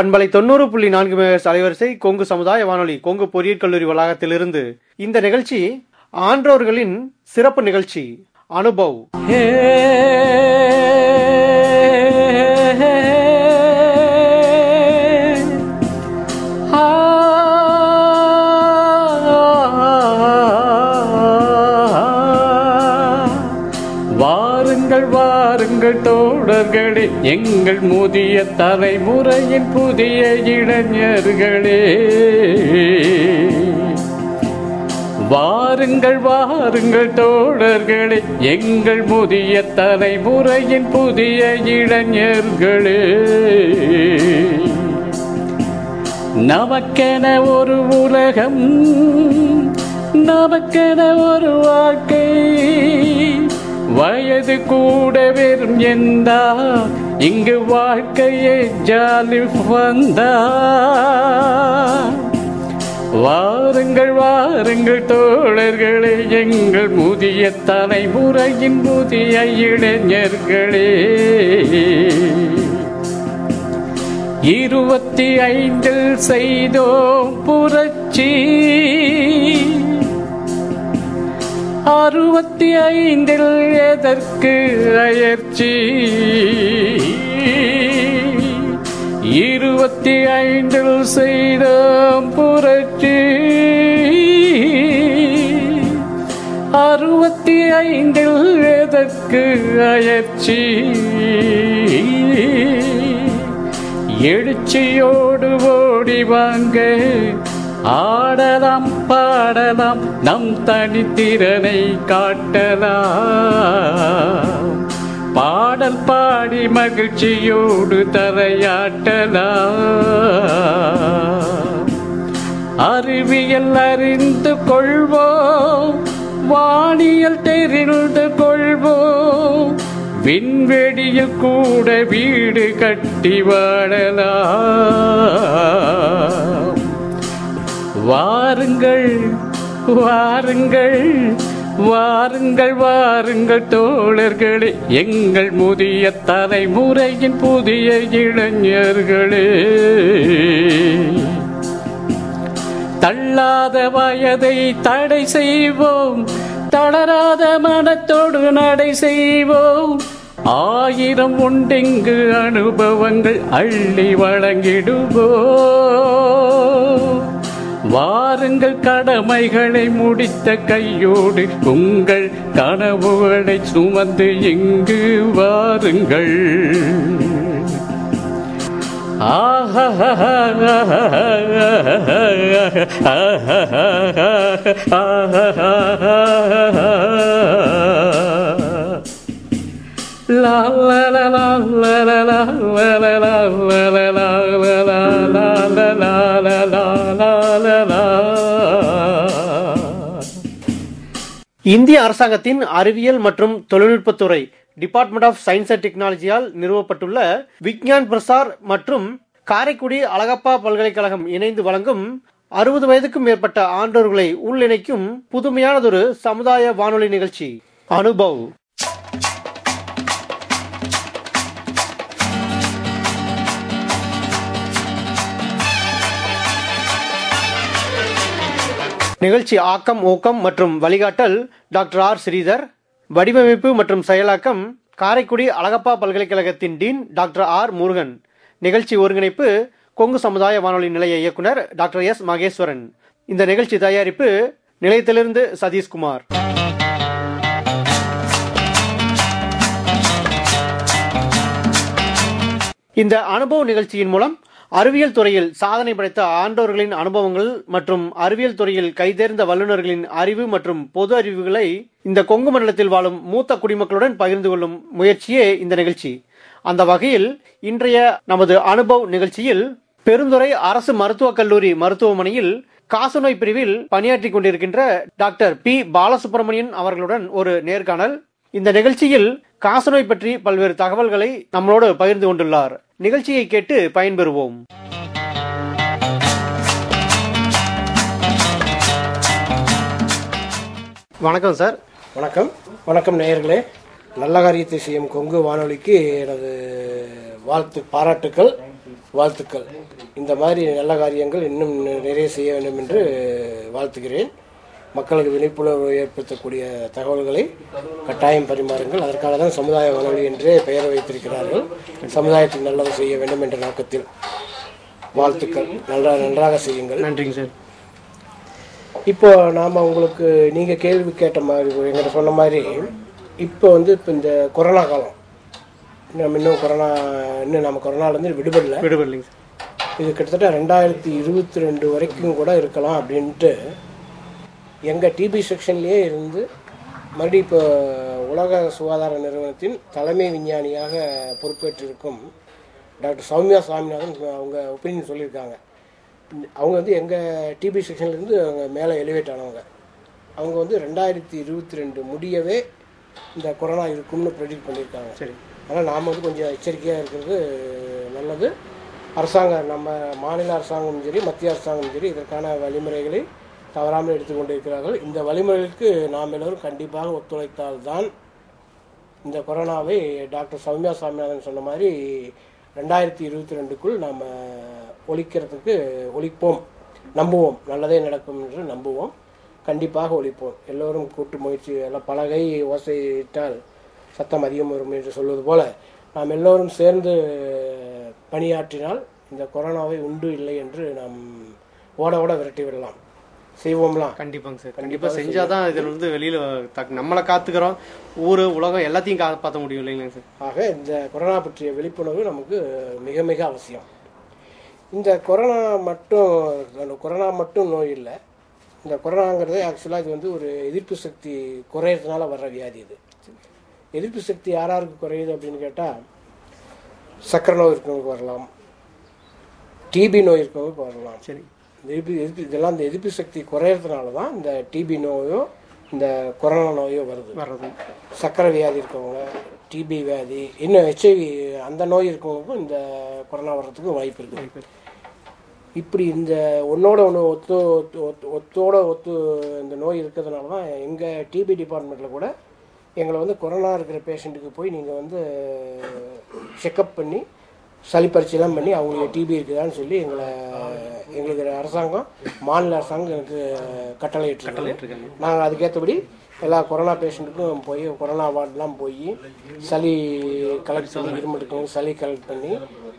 பண்பலை தொண்ணூறு புள்ளி நான்கு மெகாஹெர்ட்ஸ் அலைவரிசை கொங்கு சமுதாய வானொலி கொங்கு பொறியியற் கல்லூரி வளாகத்திலிருந்து. இந்த நிகழ்ச்சி ஆன்றோர்களின் சிறப்பு நிகழ்ச்சி. அனுபவ். தோழர்களே எங்கள் முதிய தலைமுறையின் புதிய இளைஞர்களே. வாருங்கள் வாருங்கள் தோழர்களே எங்கள் முதிய தலைமுறையின் புதிய இளைஞர்களே. நமக்கென ஒரு உலகம் நமக்கென ஒரு வாழ்க்கை. வயது கூட வெறும் எந்தா இங்கு வாழ்க்கையே ஜாலி வந்தா வாருங்கள் வாருங்கள் தோழர்களே எங்கள் முதிய தலைமுறையின் புதிய இளைஞர்களே. இருபத்தி ஐந்தில் செய்தோம் புரட்சி. அறுபத்தி ஐந்தில் எதற்கு அயற்சி இருபத்தி ஐந்தில் செய்த புரட்சி. அறுபத்தி ஐந்தில் எதற்கு அயற்சி எழுச்சியோடு ஓடி வாங்க ஆடலாம் பாடலாம். நம் தனித்திறனை காட்டலாம். பாடல் பாடி மகிழ்ச்சியோடு தலையாட்டலாம் அறிவியல் அறிந்து கொள்வோம். வானியல் தெரிந்து கொள்வோம். விண்வெளியில் கூட வீடு கட்டி வாழலாம். வாருங்கள் வாருங்கள் வாருங்கள் வாருங்கள் தோழர்களே. எங்கள் முதிய தலைமுறையின் புதிய இளைஞர்களே. தள்ளாத வயதை தடை செய்வோம் தளராத மனத்தோடு நடை செய்வோம். ஆயிரம் உண்டெங்கு அனுபவங்கள் அள்ளி வழங்கிடுவோம். வாருங்கள் கடமைகளை முடித்த கையோடு உங்கள் கனவுகளை சுமந்து இங்கு வாருங்கள். La இந்திய அரசாங்கத்தின் அறிவியல் மற்றும் தொழில்நுட்பத்துறை டிபார்ட்மெண்ட் ஆஃப் சயின்ஸ் அண்ட் டெக்னாலஜியால் நிறுவப்பட்டுள்ள விக்ஞான் பிரசார் மற்றும் காரைக்குடி அழகப்பா பல்கலைக்கழகம் இணைந்து வழங்கும் அறுபது வயதுக்கும் மேற்பட்ட ஆண்டோர்களை உள்ளிணைக்கும் புதுமையானதொரு சமுதாய வானொலி நிகழ்ச்சி. அனுபவ். நிகழ்ச்சி ஆக்கம் ஊக்கம் மற்றும் வழிகாட்டல் டாக்டர் ஆர். ஸ்ரீதர் வடிவமைப்பு மற்றும் செயலாக்கம் காரைக்குடி அழகப்பா பல்கலைக்கழகத்தின் டீன் டாக்டர் ஆர். முருகன் நிகழ்ச்சி ஒருங்கிணைப்பு கொங்கு சமுதாய வானொலி நிலைய இயக்குனர் டாக்டர் எஸ். மகேஸ்வரன். இந்த நிகழ்ச்சி தயாரிப்பு நிலையத்திலிருந்து சதீஷ்குமார். இந்த அனுபவ நிகழ்ச்சியின் மூலம் அறிவியல் துறையில் சாதனை படைத்த ஆண்டோர்களின் அனுபவங்கள் மற்றும் அறிவியல் துறையில் கைதேர்ந்த வல்லுநர்களின் அறிவு மற்றும் பொது அறிவுகளை இந்த கொங்கு மண்டலத்தில் வாழும் மூத்த குடிமக்களுடன் பகிர்ந்து கொள்ளும் முயற்சியே இந்த நிகழ்ச்சி. அந்த வகையில் இன்றைய நமது அனுபவ் நிகழ்ச்சியில் பெருந்துறை அரசு மருத்துவக் கல்லூரி மருத்துவமனையில் காசநோய் பிரிவில் பணியாற்றிக் கொண்டிருக்கின்ற டாக்டர் பி. பாலசுப்ரமணியன் அவர்களுடன் ஒரு நேர்காணல். இந்த நிகழ்ச்சியில் காசநோய் பற்றி பல்வேறு தகவல்களை நம்மளோடு பகிர்ந்து கொண்டுள்ளார். நிகழ்ச்சியை கேட்டு பயன்பெறுவோம். வணக்கம் சார். வணக்கம். வணக்கம் நேயர்களே. நல்ல காரியத்தை செய்யும் கொங்கு வானொலிக்கு எனது வாழ்த்து பாராட்டுக்கள் வாழ்த்துக்கள். இந்த மாதிரி நல்ல காரியங்கள் இன்னும் நிறைய செய்ய வேண்டும் என்று வாழ்த்துகிறேன். மக்களுக்கு விழிப்புணர்வு ஏற்படுத்தக்கூடிய தகவல்களை கட்டாயம் பரிமாறுங்கள். அதற்காக தான் சமுதாய வானொலி என்றே பெயர் வைத்திருக்கிறார்கள். சமுதாயத்துக்கு நல்லது செய்ய வேண்டும் என்ற நோக்கத்தில் வாழ்த்துக்கள். நல்லா நன்றாக செய்யுங்கள். நன்றிங்க சார். இப்போ நாம் உங்களுக்கு நீங்கள் கேள்வி கேட்ட மாதிரி எங்கிட்ட சொன்ன மாதிரி இப்போ வந்து இப்போ இந்த கொரோனா காலம் நம்ம இன்னும் கொரோனா இன்னும் நம்ம கொரோனாலேருந்து விடுபடல. விடுபடலைங்க சார். இது கிட்டத்தட்ட ரெண்டாயிரத்தி இருபத்தி ரெண்டு வரைக்கும் கூட இருக்கலாம் அப்படின்ட்டு எங்கள் டிபி செக்ஷன்லேயே இருந்து மறுபடியும் இப்போ உலக சுகாதார நிறுவனத்தின் தலைமை விஞ்ஞானியாக பொறுப்பேற்றிருக்கும் டாக்டர் சௌமியா சாமிநாதன் அவங்க ஒப்பீனியன் சொல்லியிருக்காங்க. அவங்க வந்து எங்கள் டிபி செக்ஷன்லேருந்து அவங்க மேலே எலிவேட் ஆனவங்க. அவங்க வந்து ரெண்டாயிரத்தி இருபத்தி ரெண்டு முடியவே இந்த கொரோனா இருக்கும்னு ப்ரெடிக்ட் பண்ணியிருக்காங்க. சரி. ஆனால் நாம் வந்து கொஞ்சம் எச்சரிக்கையாக இருக்கிறது நல்லது. அரசாங்கம் நம்ம மாநில அரசாங்கமும் சரி மத்திய அரசாங்கமும் சரி இதற்கான வழிமுறைகளை தவறாமல் எடுத்துக்கொண்டு இருக்கிறார்கள் இந்த வழிமுறைகளுக்கு நாம் எல்லோரும் கண்டிப்பாக ஒத்துழைத்தால்தான் இந்த கொரோனாவை டாக்டர் சௌமியா சாமிநாதன் சொன்ன மாதிரி ரெண்டாயிரத்தி இருபத்தி ரெண்டுக்குள் நாம் ஒழிக்கிறதுக்கு ஒழிப்போம் நம்புவோம். நல்லதே நடக்கும் என்று நம்புவோம். கண்டிப்பாக ஒழிப்போம். எல்லோரும் கூட்டு முயற்சி எல்லாம் பலகை ஓசையிட்டால் சத்தம் அதிகம் வரும் என்று சொல்வது போல நாம் எல்லோரும் சேர்ந்து பணியாற்றினால் இந்த கொரோனாவை உண்டு இல்லை என்று நாம் ஓட ஓட விரட்டி விடலாம். செய்வோம்லாம். கண்டிப்பாங்க சார். கண்டிப்பா செஞ்சாதான் இதுல வந்து வெளியில தக்- நம்மளை காத்துக்கிறோம். ஊரு உலகம் எல்லாத்தையும் காப்பாற்ற முடியும் இல்லைங்களா சார்? ஆக இந்த கொரோனா பற்றிய விழிப்புணர்வு நமக்கு மிக மிக அவசியம். இந்த கொரோனா மட்டும் கொரோனா மட்டும் நோய் இல்லை. இந்த கொரோனாங்கிறது ஆக்சுவலாக இது வந்து ஒரு எதிர்ப்பு சக்தி குறையிறதுனால வர்ற வியாதி இது. எதிர்ப்பு சக்தி யார் யாருக்கு குறையுது அப்படின்னு கேட்டால் சக்கரை நோய் இருக்கவங்களுக்கு வரலாம். டிபி நோய் இருக்கவங்களுக்கு வரலாம். சரி. எதிர்ப்பு எதிர்ப்பு இதெல்லாம் இந்த எதிர்ப்பு சக்தி குறையிறதுனால தான் இந்த டிபி நோயோ இந்த கொரோனா நோயோ வருது. வர்றது சக்கரை வியாதி இருக்கவங்க டிபி வியாதி இன்னும் ஹெச்ஐவி அந்த நோய் இருக்கவங்களுக்கும் இந்த கொரோனா வர்றதுக்கு வாய்ப்பு இருக்குது. இப்படி இந்த ஒன்னோட ஒன்று ஒத்து ஒத்து ஒத்து ஒத்தோட ஒத்து இந்த நோய் இருக்கிறதுனால தான் எங்கள் டிபி டிபார்ட்மெண்ட்டில் கூட எங்களை வந்து கொரோனா இருக்கிற பேஷண்ட்டுக்கு போய் நீங்கள் வந்து செக்கப் பண்ணி சளி பரீட்சைலாம் பண்ணி அவங்களுக்கு டிபி இருக்குதான்னு சொல்லி எங்களை எங்களுக்கு அரசாங்கம் மாநில அரசாங்கம் எனக்கு கட்டளை இட்டிருக்காங்க நாங்கள் அதுக்கேற்றபடி எல்லா கொரோனா பேஷண்ட்டுக்கும் போய் கொரோனா வார்டுலாம் போய் சளி கலெக்ட் பண்ணி இருக்கவங்க சளி கலெக்ட் பண்ணி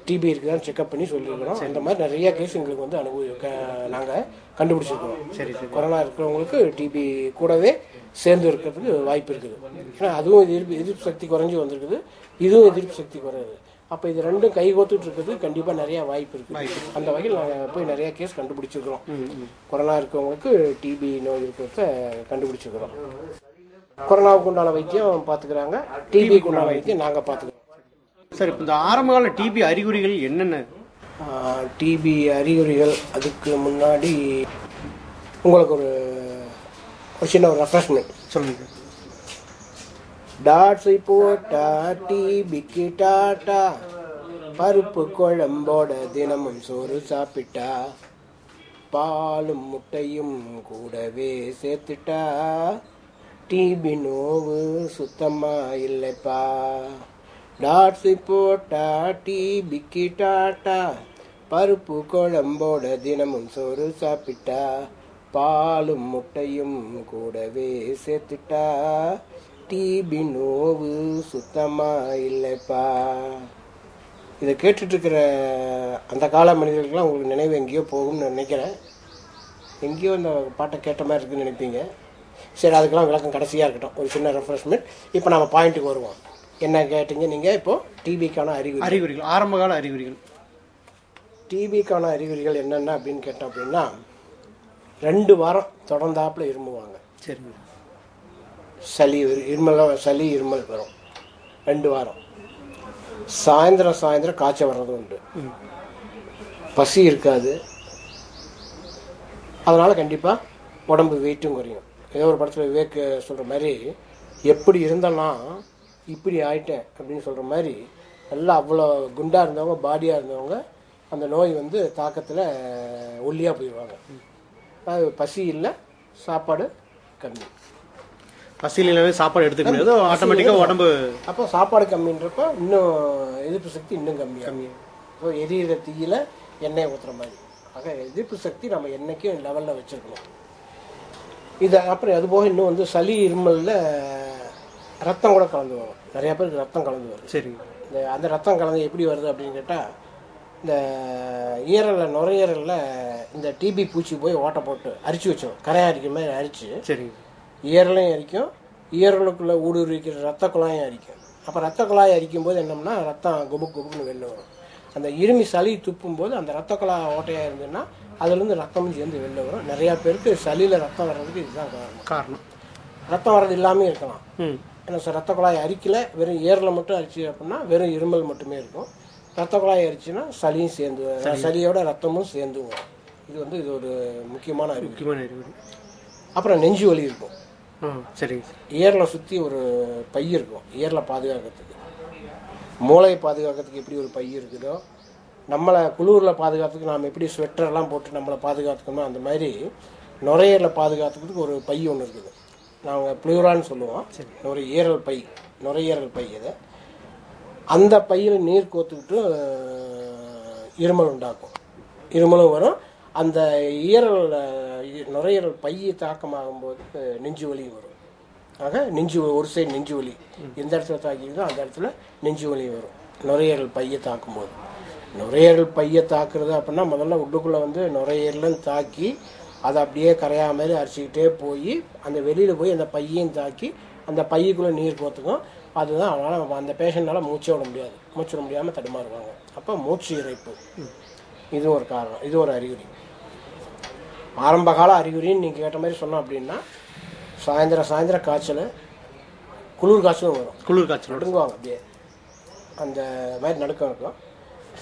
டிபி இருக்குதான்னு செக்அப் பண்ணி சொல்லியிருக்கிறோம். அந்த மாதிரி நிறைய கேஸ் எங்களுக்கு வந்து அனுபவி நாங்கள் கண்டுபிடிச்சிருக்கோம் சரி சரி. கொரோனா இருக்கிறவங்களுக்கு டிபி கூடவே சேர்ந்து இருக்கிறதுக்கு வாய்ப்பு இருக்குது. ஏன்னா அதுவும் எதிர்ப்பு எதிர்ப்பு சக்தி குறைஞ்சி வந்திருக்குது. இதுவும் எதிர்ப்பு சக்தி குறையுது. அப்போ இது ரெண்டும் கை கோத்துட்டு இருக்கிறது கண்டிப்பாக நிறைய வாய்ப்பு இருக்குது அந்த வகையில் நாங்கள் போய் நிறைய கேஸ் கண்டுபிடிச்சிருக்கிறோம். கொரோனா இருக்கவங்களுக்கு டிபி நோய் இருக்கிறத கண்டுபிடிச்சிருக்கிறோம். கொரோனாவுக்கு உண்டான வைத்தியம் பார்த்துக்கிறாங்க டிபிக்கு உண்டான வைத்தியம் நாங்கள் பார்த்துக்கிறோம் சார் இப்போ இந்த ஆரம்ப கால டிபி அறிகுறிகள் என்னென்ன? டிபி அறிகுறிகள் அதுக்கு முன்னாடி உங்களுக்கு ஒரு ஒரு சின்ன ஒரு ரெஃப்ரெஷ்மெண்ட் சொல்லுங்க. சார் டாட்ஸை போட்டா டிபிக்கு டாட்டா பருப்பு குழம்போட தினமும் சோறு சாப்பிட்டா. பாலும் முட்டையும் கூடவே சேர்த்துட்டா. டிபி நோவு சுத்தமா இல்லைப்பா. டாட்ஸு போட்டா டிபிக்கு டாட்டா பருப்பு குழம்போட தினமும் சோறு சாப்பிட்டா. பாலும் முட்டையும் கூடவே சேர்த்துட்டா. டிபி நோவு சுத்தமா இல்லைப்பா இதை கேட்டுட்டு இருக்கிற அந்த கால மனிதர்களுக்கெல்லாம் உங்களுக்கு நினைவு எங்கேயோ போகும்னு நினைக்கிறேன். எங்கேயோ இந்த பாட்டை கேட்ட மாதிரி இருக்குன்னு நினைப்பீங்க. சரி அதுக்கெல்லாம் விளக்கம் கடைசியாக இருக்கட்டும். ஒரு சின்ன ரெஃப்ரெஷ்மெண்ட் இப்போ நம்ம பாயிண்ட்டுக்கு வருவோம். என்ன கேட்டீங்க நீங்கள் இப்போது டிபிக்கான அறிகுறி அறிகுறிகள். ஆரம்ப கால அறிகுறிகள். டிபிக்கான அறிகுறிகள் என்னென்ன அப்படின்னு கேட்டோம் அப்படின்னா ரெண்டு வாரம் தொடர்ந்தாப்புல இருமுவாங்க. சரிங்க சளி வரும் சளி இருமல் வரும். ரெண்டு வாரம். சாயந்தரம் சாயந்தரம் காய்ச்சல் வர்றது உண்டு. பசி இருக்காது. அதனால் கண்டிப்பாக உடம்பு வெயிட்டும் குறையும். ஏதோ ஒரு படத்தில் விவேக் சொல்கிற மாதிரி எப்படி இருந்தேன்னா இப்படி ஆயிட்டேன். அப்படின்னு சொல்கிற மாதிரி நல்லா அவ்வளோ குண்டாக இருந்தவங்க பாடியாக இருந்தவங்க அந்த நோய் வந்து தாக்கத்தில் ஒல்லியாக போயிடுவாங்க அது பசி இல்லை சாப்பாடு கம்மி. பசியிலே சாப்பாடு எடுத்துக்க முடியாது. ஆட்டோமேட்டிக்காக உடம்பு அப்போ சாப்பாடு கம்மின்றப்ப இன்னும் எதிர்ப்பு சக்தி இன்னும் கம்மியாக இப்போ எரியிற தீயில எண்ணெய் ஊற்றுற மாதிரி. ஆக எதிர்ப்பு சக்தி நம்ம என்னைக்கும் லெவலில் வச்சுருக்கணும். இது அப்புறம் அது போக இன்னும் வந்து சளி இருமலில் ரத்தம் கூட கலந்து வரும். நிறைய பேருக்கு ரத்தம் கலந்து வரும். சரிங்க இந்த அந்த ரத்தம் கலந்து எப்படி வருது அப்படின்னு கேட்டால் இந்த ஈரலில் நுரையீரலில் இந்த டிபி பூச்சி போய் ஓட்டை போட்டு அரிச்சு வச்சோம் கரையா அரிக்கிற மாதிரி அரிச்சு. சரிங்க ஈரலையும் அரிக்கும். ஈரலுக்குள்ளே ஊடுருவிக்கிற ரத்த குழாயும் அரிக்கும். அப்போ ரத்த குழாயை அரிக்கும் போது என்னம்னா ரத்தம் குபுக் குபுக்குன்னு வெளில வரும். அந்த இருமி சளி துப்பும் போது அந்த ரத்த குழாய் ஓட்டையாக இருந்ததுன்னா அதுலேருந்து ரத்தமும் சேர்ந்து வெளில வரும். நிறையா பேருக்கு சளியில் ரத்தம் வர்றதுக்கு இதுதான் காரணம். காரணம். ரத்தம் வர்றது இல்லாமல் இருக்கலாம். ஏன்னா சார் ரத்த குழாய் அரிக்கல. வெறும் ஏரில் மட்டும் அரிச்சு அப்படின்னா வெறும் இருமல் மட்டுமே இருக்கும். ரத்த குழாய் அரிச்சுன்னா சளியும் சேர்ந்து. சளியோட ரத்தமும் சேர்ந்து வரும். இது வந்து இது ஒரு முக்கியமான அறிவு முக்கியமான அறிகுறி. அப்புறம் நெஞ்சு வலி இருக்கும். சரிங்க. சார் ஏரில் சுற்றி ஒரு பை இருக்கும். ஏரில் பாதுகாக்கிறதுக்கு. மூளையை பாதுகாக்கிறதுக்கு எப்படி ஒரு பை இருக்குதோ நம்மளை குளிரில் பாதுகாத்துக்கு நாம் எப்படி ஸ்வெட்டர்லாம் போட்டு நம்மளை பாதுகாத்துக்கணுமோ அந்த மாதிரி நுரையீரலை பாதுகாத்துக்கிறதுக்கு ஒரு பை ஒன்று இருக்குது. நாங்கள் ப்ளூரான்னு சொல்லுவோம். ஒரு ஈரல் பை நுரையீரல் பை இது அந்த பையில் நீர் கோத்துக்கிட்டு இருமல் உண்டாக்கும். இருமலும் வரும். அந்த ஈரல் நுரையீரல் பையை தாக்கமாகும் போது அஹ், நெஞ்சு வலி வரும். ஆக நெஞ்சு ஒரு சைடு நெஞ்சு வலி. எந்த இடத்துல தாக்கிக்குதோ அந்த இடத்துல நெஞ்சு வலி வரும். நுரையீரல் பையை தாக்கும் போது நுரையீரல் பையை தாக்குறது அப்படின்னா முதல்ல உள்ளுக்குள்ளே வந்து நுரையீரலும் தாக்கி அதை அப்படியே கரையா மாதிரி அரிச்சிக்கிட்டே போய் அந்த வெளியில் போய் அந்த பையையும் தாக்கி அந்த பையுக்குள்ளே நீர் கோத்துக்கும் அதுதான் அவனால் அந்த பேஷண்ட்டால் மூச்சே விட முடியாது. மூச்சு விட முடியாமல் தடுமாறுவாங்க. அப்போ மூச்சு இறைப்பு. இது ஒரு காரணம். இது ஒரு அறிகுறி. ஆரம்ப கால அறிகுறின்னு நீங்கள் கேட்ட மாதிரி சொன்னோம் அப்படின்னா சாயந்தரம் சாயந்தரம் காய்ச்சல் குளிர் காய்ச்சலும் வரும். குளிர் காய்ச்சலோட நடுங்குவாங்க அப்படியே. அந்த மாதிரி நடுக்கம் இருக்கும்.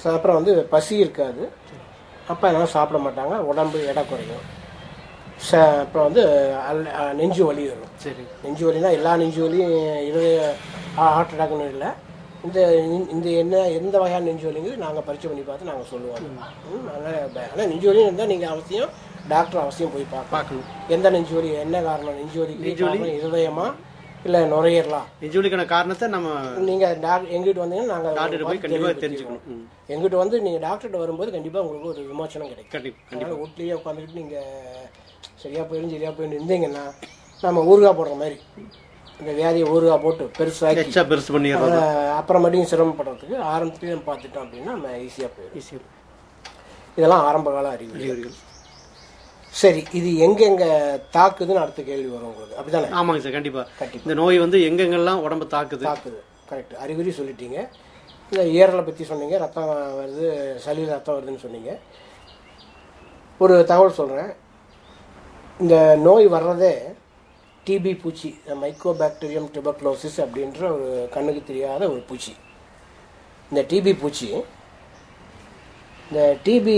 அப்புறம் வந்து பசி இருக்காது. அப்போ எல்லாம் சாப்பிட மாட்டாங்க. உடம்பு எடை குறையும். ச அப்புறம் வந்து அல்- நெஞ்சு வலி வரும். சரி. நெஞ்சு வலினா எல்லா நெஞ்சு வலியும் இருதய ஹார்ட் அட்டாக்னு இல்லை. இந்த இந்த என்ன எந்த வகையான நெஞ்சு வலிங்கிறது நாங்கள் பரிச்சை பண்ணி பார்த்து நாங்கள் சொல்லுவோம். அதனால ஆனால் நெஞ்சு வலி இருந்தால் நீங்கள் அவசியம் டாக்டர் அவசியம் போய் பார்க்கணும். எந்த நெஞ்சு வலி என்ன காரணம் நெஞ்சு வலிக்கு காரணம் இருதயமா இல்லை நுரையீரலா? நெஞ்சுவலிக்கான காரணத்தை நம்ம நீங்கள் டாக்டர் எங்கிட்ட வந்தீங்கன்னா நாங்கள் டாக்டர் போய் கண்டிப்பாக தெரிஞ்சுக்கணும். எங்கிட்ட வந்து நீங்கள் டாக்டர்கிட்ட வரும்போது கண்டிப்பாக உங்களுக்கு ஒரு விமோசனம் கிடைக்கும். கண்டிப்பா வீட்லேயே உட்காந்துக்கிட்டு நீங்கள் சரியாக போயிடும் சரியாக போயிடும் இருந்தீங்கன்னா நம்ம ஊறுகாய் போடுற மாதிரி இந்த வியாதியை ஊறுகாய் போட்டு பெருசாக்கி எச்சா பெருசு அஹ், அப்புறமேட்டையும் சிரமப்படுறதுக்கு ஆரம்பத்துலேயே நம்ம பார்த்துட்டோம் அப்படின்னா நம்ம ஈஸியாக போயிடும். ஈஸியாக இதெல்லாம் ஆரம்ப கால அறிகுறி அறிகுறிகள். சரி இது எங்கெங்க தாக்குதுன்னு அடுத்த கேள்வி வரும் உங்களுக்கு. அப்படிதானே? ஆமாங்க சார் கண்டிப்பா. கண்டிப்பா. இந்த நோய் வந்து எங்கெங்கெல்லாம் உடம்பு தாக்குது? தாக்குது. கரெக்ட் அறிகுறி சொல்லிட்டீங்க. இந்த ஈரலை பற்றி சொன்னீங்க ரத்தம் வருது சளியில் ரத்தம் வருதுன்னு சொன்னீங்க. ஒரு தகவல் சொல்கிறேன் இந்த நோய் வர்றதே டிபி பூச்சி மைக்கோ பாக்டீரியம் அப்படின்ற ஒரு கண்ணுக்கு தெரியாத ஒரு பூச்சி. இந்த டிபி பூச்சி இந்த டிபி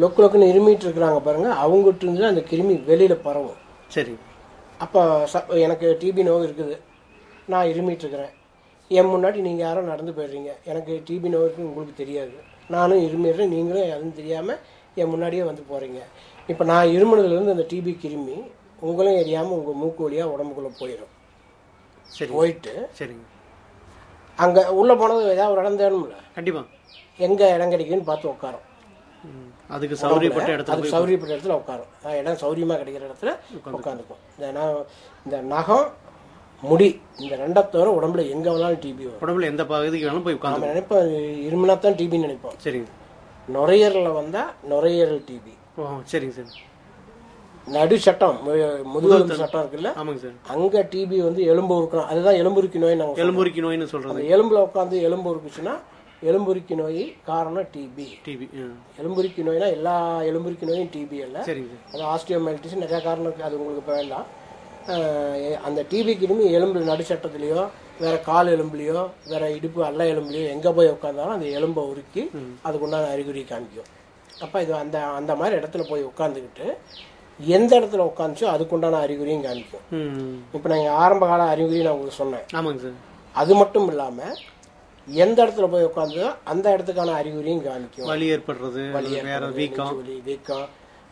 லொக்கு லொக்குன்னு இருமிட்டு இருக்கிறாங்க பாருங்கள் அவங்ககிட்ட இருந்து அந்த கிருமி வெளியில் பரவும். சரி. அப்போ ச எனக்கு டிபி நோய் இருக்குது. நான் இருமிட்டு இருக்கிறேன். என் முன்னாடி நீங்கள் யாரும் நடந்து போயிடுறீங்க. எனக்கு டிபி நோய் இருக்குன்னு உங்களுக்கு தெரியாது. நானும் இருமிடுறேன். நீங்களும் அதுவும் தெரியாமல் என் முன்னாடியே வந்து போகிறீங்க இப்போ நான் இருமுனதுலேருந்து அந்த டிபி கிருமி உங்களையும் எரியாமல் உங்கள் மூக்கு வழியாக உடம்புக்குள்ளே போயிடும். சரி. போயிட்டு சரிங்க அங்கே உள்ளே போனது ஏதாவது ஒரு இடம் தேடணும்ல கண்டிப்பா. எங்கே இடம் கிடைக்குன்னு பார்த்து உட்காரும். அதுக்கு சௌகரியப்பட்ட இடத்துல அது சௌரியப்பட்ட இடத்துல உட்காரும். இடம் சௌரியமாக கிடைக்கிற இடத்துல உட்காந்துக்கும். இந்த நான் இந்த நகம் முடி இந்த ரெண்டை தவிர உடம்புல எங்கே வேணாலும் டிபி வரும். உடம்புல எந்த பகுதிக்கு வேணாலும் போய் உட்காந்து நினைப்போம் இருமினா தான் டிபின்னு நினைப்போம். சரிங்க. நுரையீரலில் வந்தால் நுரையீரல் டிபி ஓ சரிங்க சார் நடு சட்டம் முதுகெலும்பு சட்டம் இருக்குல்ல? ஆமாங்க சார். அங்கே டிபி வந்து எலும்பு உருக்கணும். அதுதான் எலும்புருக்கி நோய் நாங்கள் எலும்புரிக்கி நோய்னு சொல்றது. அந்த எலும்புல உட்காந்து எலும்பு உருக்குச்சுன்னா எலும்புருக்கி நோய் காரணம் டிபி டிபி எலும்புருக்கி நோய்னா எல்லா எலும்புருக்கி நோயும் டிபி அல்ல. சரிங்க சார். அது ஆஸ்டியோமைலிட்டிஸ் நிறைய காரணம் இருக்குது அது உங்களுக்கு இப்போ வேண்டாம். அந்த டிபி கிருமி எலும்பு நடுச்சட்டத்துலேயோ வேற கால் எலும்புலையோ வேற இடுப்பு அல்ல எலும்புலையோ எங்கே போய் உட்காந்தாலும் அந்த எலும்பை உருக்கி அதுக்கு உண்டான அறிகுறி காமிக்கும் அப்போ இது அந்த அந்த மாதிரி இடத்துல போய் உட்காந்துக்கிட்டு எந்த இடத்துல உட்காந்துச்சோ அதுக்குண்டான அறிகுறியும் காமிக்கும் இப்போ நான் ஆரம்ப கால அறிகுறி நான் உங்களுக்கு சொன்னேன். ஆமாங்க சார். அது மட்டும் இல்லாமல் எந்த இடத்துல போய் உட்காந்ததோ அந்த இடத்துக்கான அறிகுறியும் காமிக்கும். வலி ஏற்படுறது வேற வீக்கம். வலி வீக்கம்.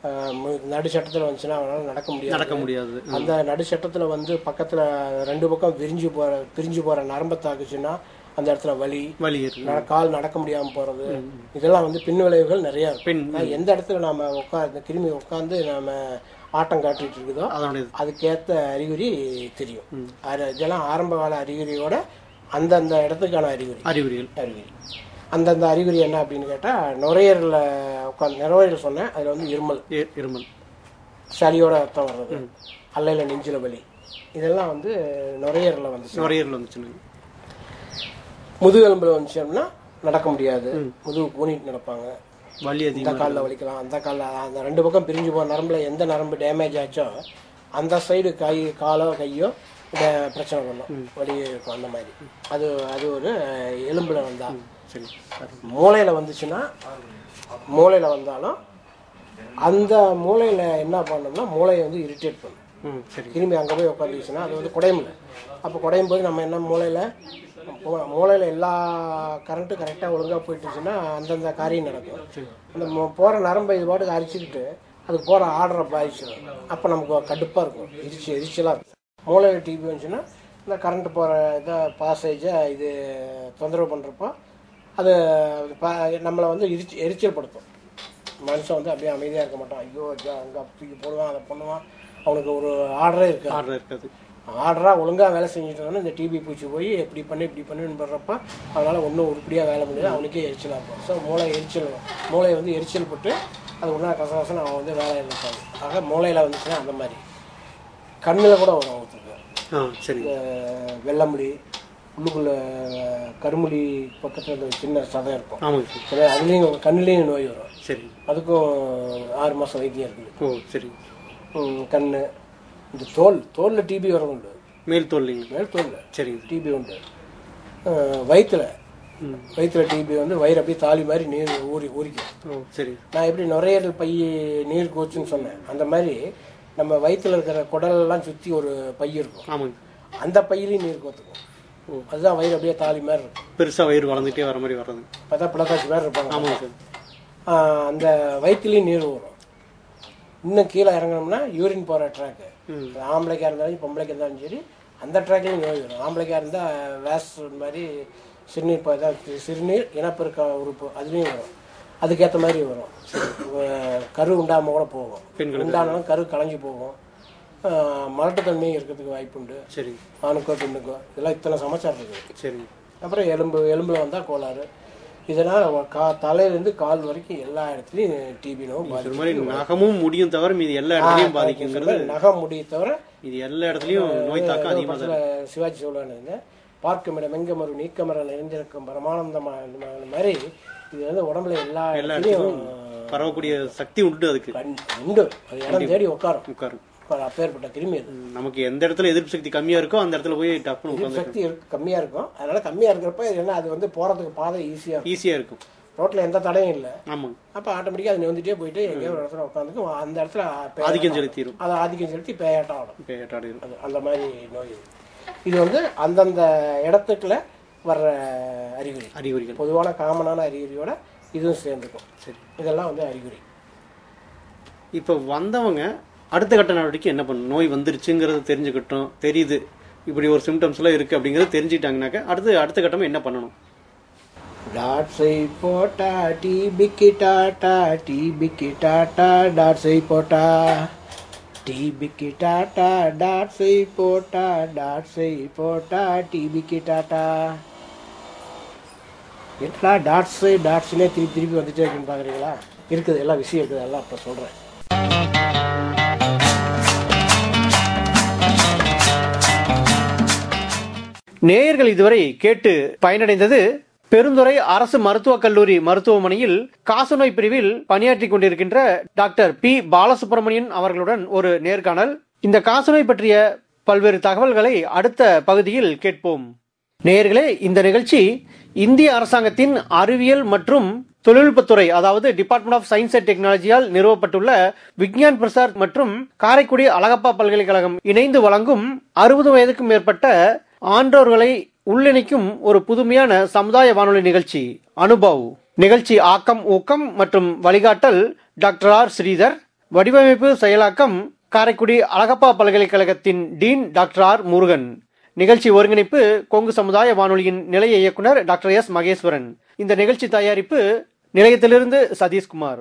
அஹ் மு- நடு சட்டத்தில் வந்துச்சுன்னா அவனால நடக்க முடியாது. நடக்க முடியாது. அந்த நடு சட்டத்தில் வந்து பக்கத்தில் ரெண்டு பக்கம் விரிஞ்சு போகிற பிரிஞ்சு போகிற நரம்பை தாக்குச்சுன்னா அந்த இடத்துல வலி வலி கால் நடக்க முடியாம போறது. இதெல்லாம் வந்து பின் விளைவுகள் நிறைய இருக்கும். பின் எந்த இடத்துல நாம உட்காந்து கிருமி உட்காந்து நாம ஆட்டம் காட்டிட்டு இருக்குதோ அதனுடைய அதுக்கேற்ற அறிகுறி தெரியும். இதெல்லாம் ஆரம்ப கால அறிகுறியோட அந்தந்த இடத்துக்கான அறிகுறி. அறிகுறிகள். அறிகுறி. அந்தந்த அறிகுறி என்ன அப்படின்னு கேட்டால் நுரையீரலில் உட்காந்து நுரையீரல் சொன்னேன். அதில் வந்து இருமல். இருமல். சளியோட ரத்தம் வர்றது. அல்லையில் நெஞ்சில் வலி. இதெல்லாம் வந்து நுரையீரலில் வந்துச்சு. நுரையீரல் வந்துச்சுன்னு முதுகெலும்பில் வந்துச்சோம்னா நடக்க முடியாது. முதுகு கூனிட்டு நடப்பாங்க. வலி இந்த காலில் வலிக்கலாம் அந்த காலில் அந்த ரெண்டு பக்கம் பிரிஞ்சு போகிற நரம்புல எந்த நரம்பு டேமேஜ் ஆச்சோ அந்த சைடு கை காலோ கையோ பிரச்சனை பண்ணும். வலி இருக்கும் அந்த மாதிரி. அது அது ஒரு எலும்புல வந்தா. சரி. மூளையில் வந்துச்சுன்னா மூளையில் வந்தாலும் அந்த மூளையில் என்ன பண்ணோம்னா மூளையை வந்து இரிட்டேட் பண்ணும். சரி. கிருமி அங்கே போய் உட்காந்துச்சுன்னா அது வந்து குடையும் அப்போ குடையும் போது நம்ம என்ன மூளையில் மூளையில் எல்லா கரண்ட்டும் கரெக்டாக ஒழுங்காக போயிட்டுச்சுன்னா அந்தந்த காரியம் நடக்கும். அந்த போகிற நரம்பை இது பாட்டுக்கு அரிச்சுக்கிட்டு அதுக்கு போகிற ஆர்டரை பாதிச்சிடும் அப்போ நமக்கு கடுப்பாக இருக்கும். எரிச்சு எரிச்சலாக இருக்கும். மூளையில் டிபி வந்துச்சுன்னா இந்த கரண்ட் போகிற இதை பாசேஜை இது தொந்தரவு பண்ணுறப்போ அது ப- நம்மளை வந்து எரிச்சு எரிச்சல் படுத்தும் மனுஷன் வந்து அப்படியே அமைதியாக இருக்க மாட்டான். ஐயோ அங்கே தூக்கி போடுவான் அதை பண்ணுவான். அவனுக்கு ஒரு ஆர்டரே இருக்காது. ஆர்டர் இருக்காது. ஆர்டராக ஒழுங்காக வேலை செஞ்சுட்டு இந்த டிபி பூச்சி போய் இப்படி பண்ணு இப்படி பண்ணுன்னு படுறப்ப அவனால் ஒன்றும் உருப்படியாக வேலை முடியாது அவனுக்கே எரிச்சலாக இருக்கும். ஸோ மூளை எரிச்சல் மூளை வந்து எரிச்சல் பட்டு அது ஒன்றா கசகசன்னு அவன் வந்து வேலை இருக்காது ஆக மூளையில் வந்துச்சுன்னா அந்த மாதிரி. கண்ணில் கூட வரும். சரி இந்த வெள்ளமுடி உள்ளுக்குள்ள கருமுடி பக்கத்தில் இந்த சின்ன சதை இருக்கும். ஆமாங்க சார். அதுலேயும் கண்ணுலேயும் நோய் வரும். சரி. அதுக்கும் ஆறு மாதம் வைத்தியம் இருக்குது. ஓ சரி. ம், கண்ணு இந்த தோல் தோலில் டிபி வர உண்டு. மேல் தோல்லைங்க மேல் தோலில் சரிங்க டிபி உண்டு. ம். வயிற்றுல டிபி வந்து வயிறு அப்படியே தாலி மாதிரி நீர் ஊறி ஊறிக்கும். சரி. நான் எப்படி நுரையீரல் பை நீர் கோச்சுன்னு சொன்னேன். அந்த மாதிரி நம்ம வயித்துல இருக்கிற குடலெல்லாம் சுற்றி ஒரு பை இருக்கும். ஆமாங்க. அந்த பையிலையும் நீர் கோத்துக்கும். அதுதான் வயிறு அப்படியே தாலி மாதிரி இருக்கும். பெருசாக வயிறு வளர்ந்துட்டே வர மாதிரி வர்றது. பார்த்தா பிளக்காட்சி மாதிரி இருப்பாங்க. ஆமாங்க சார். அந்த வயிற்றுலேயும் நீர் ஊறும். இன்னும் கீழே இறங்கணும்னா யூரின் போகிற ட்ராக்கு ம். ஆம்பளைக்கா இருந்தாலும் பொம்பளைக்கா இருந்தாலும் சரி அந்த ட்ராக்லையும் நோய் வரும் ஆம்பளைக்கா இருந்தால் வேஸ் மாதிரி சிறுநீர் சிறுநீர் இனப்பெருக்க உறுப்பு அதுலேயும் வரும் அதுக்கேற்ற மாதிரி வரும். கரு உண்டாமல் கூட போகும். உண்டானாலும் கரு கலைஞ்சு போகும். மலட்டுத்தன்மையும் இருக்கிறதுக்கு வாய்ப்பு உண்டு. சரிங்க ஆணுக்கோ பெண்ணுக்கோ. இதெல்லாம் இத்தனை சமாச்சாரம் இருக்குது. சரிங்க அப்புறம் எலும்பு எலும்பில் வந்தால் கோளாறு. இதனால் கா தலையிலேருந்து கால் வரைக்கும் எல்லா இடத்துலையும் டிபி நோய் இது பாதிக்கும். மாதிரி நகமும் முடியும் தவிர மீதி எல்லா இடத்துலையும் பாதிக்குங்கிறது நகம் முடிய தவிர இது எல்லா இடத்துலையும் நோய் தாக்கம் அதிகமாக சிவாஜி சொல்லுவாங்க பார்க்குமிடம் எங்கமரு நீக்கமர நிறைந்திருக்கும் பரமானந்தமான மாதிரி இது வந்து உடம்புல எல்லா எல்லா இடத்துலையும் பரவக்கூடிய சக்தி உண்டு அதுக்கு. உண்டு. அது இடம் தேடி உட்காரும். உட்காரும். அப்பேற்பட்ட கிருமி அது. நமக்கு எந்த இடத்துல எதிர்ப்பு சக்தி கம்மியா இருக்கோ அந்த இடத்துல போய் டப்புன்னு உட்காந்து சக்தி கம்மியாக இருக்கும். அதனால கம்மியாக இருக்கிறப்ப என்ன அது வந்து போகிறதுக்கு பாதை இருக்கும். ஈஸியா இருக்கும். ரோட்டில் எந்த தடையும் இல்லை. ஆமாங்க அப்போ ஆட்டோமேட்டிக்காக அது வந்துட்டே போயிட்டு எங்கேயோ ஒரு இடத்துல உட்காந்துக்கும். அந்த இடத்துல பேயாட்டம் ஆதிக்கம் செலுத்திடும் அதை ஆதிக்கம் செலுத்தி பேயாட்டம் ஆடும் பேட்டாடிடும் அது அந்த மாதிரி நோய். இது இது வந்து அந்தந்த இடத்துக்குள்ள வர்ற அறிகுறி. அறிகுறிகள். பொதுவான காமனான அறிகுறியோட இதுவும் சேர்ந்துக்கும். சரி இதெல்லாம் வந்து அறிகுறி. இப்போ வந்தவங்க அடுத்த கட்ட நடவடிக்கை என்ன பண்ணணும்? நோய் வந்துருச்சுங்கிறது தெரிஞ்சுக்கிட்டோம் தெரியுது. இப்படி ஒரு சிம்டம்ஸ் எல்லாம் இருக்கு அப்படிங்கறது தெரிஞ்சுக்கிட்டாங்கனாக்க அடுத்து அடுத்த கட்டமா என்ன பண்ணணும்? டாட்ஸை போட்டா டிபிக்கு டாட்டா டிபிக்கு டாட்டா டாட்ஸை போட்டா. டிபிக்கு டாட்டா டாட்ஸை போட்டா டாட்ஸை போட்டா டிபிக்கு டாட்டா. என்னடா டாட்ஸு டாட்ஸ்னே திருப்பி திருப்பி வந்துட்டே இருக்குன்னு பார்க்குறீங்களா? இருக்குது எல்லாம் விஷயம் இருக்குது எல்லாம் இப்போ சொல்கிறேன் நேயர்கள் இதுவரை கேட்டு பயனடைந்தது பெருந்துறை அரசு மருத்துவக் கல்லூரி மருத்துவமனையில் காசநோய் பிரிவில் பணியாற்றிக் கொண்டிருக்கின்ற டாக்டர் பி. பாலசுப்ரமணியன் அவர்களுடன் ஒரு நேர்காணல். இந்த காசநோய் பற்றிய பல்வேறு தகவல்களை அடுத்த பகுதியில் கேட்போம். நேர்களே இந்த நிகழ்ச்சி இந்திய அரசாங்கத்தின் அறிவியல் மற்றும் தொழில்நுட்பத்துறை அதாவது டிபார்ட்மெண்ட் ஆஃப் சயின்ஸ் அண்ட் டெக்னாலஜியால் நிறுவப்பட்டுள்ள விக்ஞான் பிரசார் மற்றும் காரைக்குடி அழகப்பா பல்கலைக்கழகம் இணைந்து வழங்கும் அறுபது வயதுக்கும் மேற்பட்ட ஆன்றோர்களை உள்ளிணைக்கும் ஒரு புதுமையான சமுதாய வானொலி நிகழ்ச்சி அனுபவ். நிகழ்ச்சி ஆக்கம் ஊக்கம் மற்றும் வழிகாட்டல் டாக்டர் ஆர். ஸ்ரீதர் வடிவமைப்பு செயலாக்கம் காரைக்குடி அழகப்பா பல்கலைக்கழகத்தின் டீன் டாக்டர் ஆர். முருகன். நிகழ்ச்சி ஒருங்கிணைப்பு கொங்கு சமுதாய வானொலியின் நிலைய இயக்குனர் டாக்டர் எஸ் மகேஸ்வரன். இந்த நிகழ்ச்சி தயாரிப்பு நிலையத்திலிருந்து சதீஷ்குமார்.